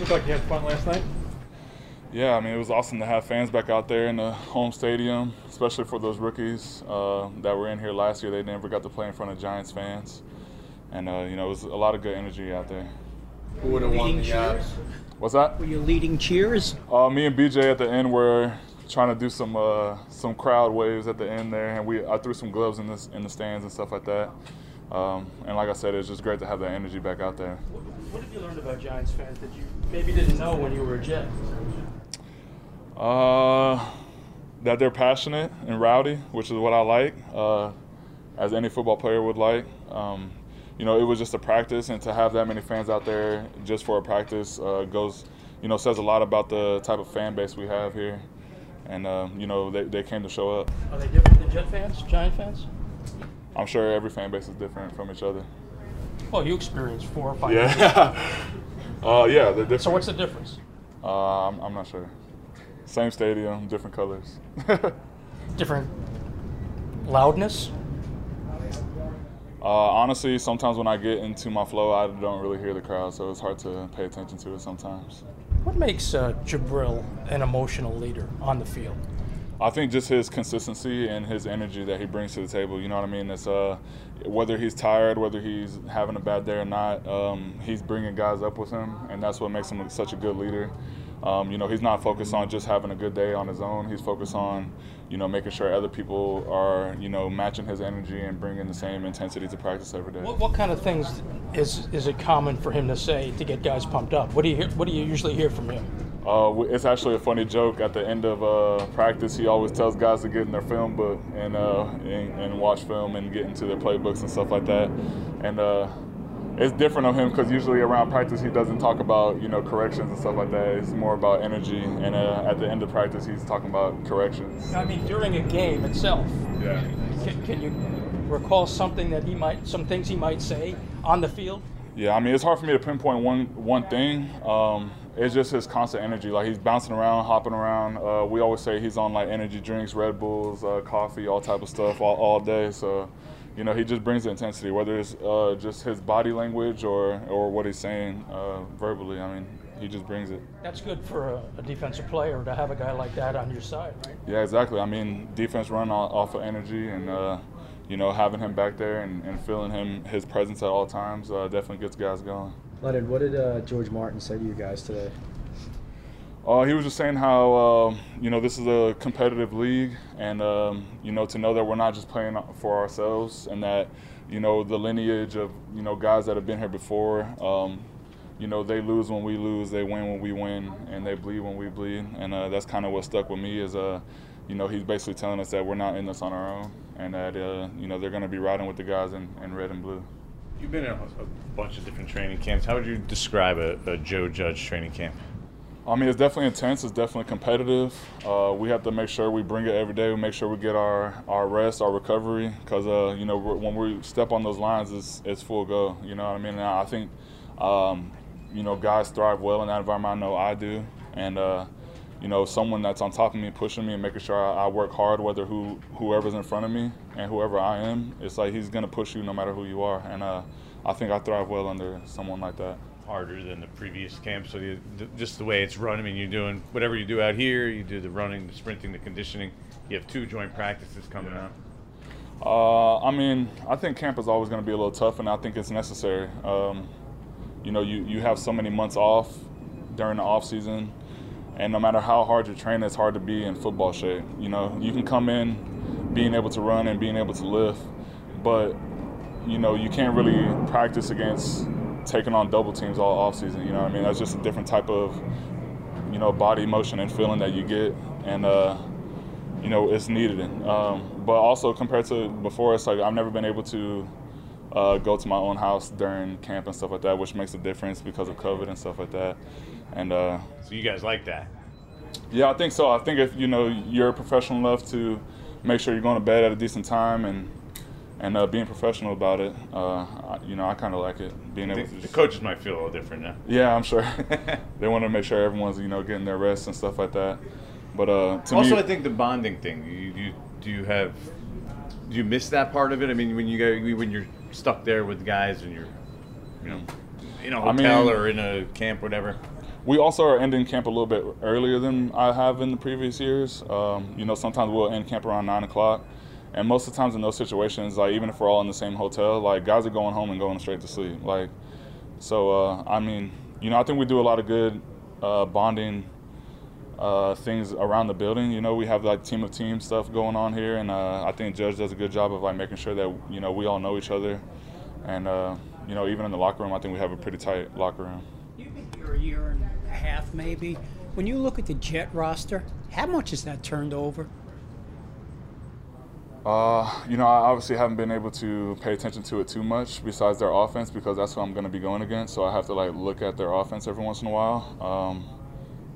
Looked like you had fun last night. Yeah, I mean, it was awesome to have fans back out there in the home stadium, especially for those rookies uh, that were in here last year. They never got to play in front of Giants fans. And, uh, you know, it was a lot of good energy out there. Who would have won the uh, What's that? Were you leading cheers? Uh, me and BJ at the end were trying to do some uh, some crowd waves at the end there, and we I threw some gloves in the in the stands and stuff like that. Um, and like I said, it's just great to have that energy back out there. What, have you learned about Giants fans that you maybe didn't know when you were a Jet? Uh, that they're passionate and rowdy, which is what I like, uh, as any football player would like. Um, you know, it was just a practice, and to have that many fans out there just for a practice uh, goes, you know, says a lot about the type of fan base we have here. And, uh, you know, they, they came to show up. Are they different than Jet fans, Giant fans? I'm sure every fan base is different from each other. Well, you experienced four or five. Yeah. uh, yeah, they're different. So what's the difference? Uh, I'm, I'm not sure. Same stadium, different colors. Different loudness. Uh, honestly, sometimes when I get into my flow, I don't really hear the crowd, so it's hard to pay attention to it sometimes. What makes uh, Jabril an emotional leader on the field? I think just his consistency and his energy that he brings to the table. You know what I mean? It's uh, whether he's tired, whether he's having a bad day or not, um, he's bringing guys up with him, and that's what makes him such a good leader. Um, you know, he's not focused on just having a good day on his own. He's focused on, you know, making sure other people are, you know, matching his energy and bringing the same intensity to practice every day. What, what kind of things is is it common for him to say to get guys pumped up? What do you hear, What do you usually hear from him? Uh, it's actually a funny joke. At the end of uh, practice, he always tells guys to get in their film book and, uh, and, and watch film and get into their playbooks and stuff like that. And uh, it's different of him because usually around practice he doesn't talk about you know corrections and stuff like that. It's more about energy. And uh, at the end of practice, he's talking about corrections. I mean, during a game itself. Yeah. Can, can you recall something that he might, some things he might say on the field? Yeah, I mean it's hard for me to pinpoint one one thing. Um, it's just his constant energy. Like he's bouncing around, hopping around. Uh, we always say he's on like energy drinks, Red Bulls, uh, coffee, all type of stuff all, all day. So, you know, he just brings the intensity, whether it's uh, just his body language or or what he's saying uh, verbally. I mean, he just brings it. That's good for a, a, defensive player to have a guy like that on your side, right? Yeah, exactly. I mean, defense run off of energy and. Uh, you know, having him back there and, and feeling him his presence at all times uh, definitely gets guys going. Leonard, what did uh, George Martin say to you guys today? Uh, he was just saying how uh, you know this is a competitive league, and um, you know to know that we're not just playing for ourselves, and that you know the lineage of you know guys that have been here before. Um, you know they lose when we lose, they win when we win, and they bleed when we bleed, and uh, that's kind of what stuck with me. Is uh, you know he's basically telling us that we're not in this on our own, and that uh, you know they're going to be riding with the guys in, in red and blue. You've been in a, a, bunch of different training camps. How would you describe a, a, Joe Judge training camp? I mean, it's definitely intense. It's definitely competitive. Uh, we have to make sure we bring it every day. We make sure we get our, our rest, our recovery, because uh, you know when we step on those lines, it's it's full go. You know what I mean? And I think um, you know guys thrive well in that environment. I know I do, and uh, you know, someone that's on top of me, pushing me, and making sure I, I, work hard, whether who whoever's in front of me and whoever I am. It's like he's gonna push you no matter who you are, and uh, I think I thrive well under someone like that. Harder than the previous camp, so you, just the way it's run. I mean, you're doing whatever you do out here. You do the running, the sprinting, the conditioning. You have two joint practices coming yeah. up. Uh, I mean, I think camp is always going to be a little tough, and I think it's necessary. Um, you know, you, you have so many months off during the off season and no matter how hard you train, it's hard to be in football shape. You know, you can come in being able to run and being able to lift, but you know, you can't really practice against taking on double teams all off season. You know what I mean? That's just a different type of, you know, body motion and feeling that you get, and uh, you know, it's needed. Um, but also compared to before, it's like I've never been able to uh, go to my own house during camp and stuff like that, which makes a difference because of COVID and stuff like that. And uh, so you guys like that? Yeah, I think so. I think if you know you're professional enough to make sure you're going to bed at a decent time and and uh, being professional about it, uh, you know, I kind of like it. Being able to the coaches might feel a little different now. Yeah, I'm sure. they want to make sure everyone's you know getting their rest and stuff like that. But uh, also, me, I think the bonding thing. You, you do you have do you miss that part of it? I mean, when you go when you're stuck there with guys and you're you know in a hotel I mean, or in a camp, whatever. We also are ending camp a little bit earlier than I have in the previous years. Um, you know, sometimes we'll end camp around nine o'clock, and most of the times in those situations, like even if we're all in the same hotel, like guys are going home and going straight to sleep. Like, so uh, I mean, you know, I think we do a lot of good uh, bonding uh, things around the building. You know, we have like team of team stuff going on here, and uh, I think Judge does a good job of like making sure that you know we all know each other, and uh, you know even in the locker room, I think we have a pretty tight locker room. A year and a half, maybe. When you look at the Jet roster, how much is that turned over? Uh, you know, I obviously haven't been able to pay attention to it too much besides their offense because that's who I'm going to be going against. So I have to like look at their offense every once in a while. Um,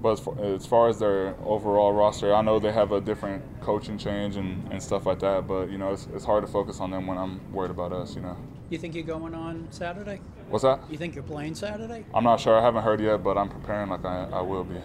but as far, as far, as their overall roster, I know they have a different coaching change and, and stuff like that. But you know, it's, it's hard to focus on them when I'm worried about us. You know. You think you're going on Saturday? What's that? You think you're playing Saturday? I'm not sure. I haven't heard yet, but I'm preparing like I, I will be.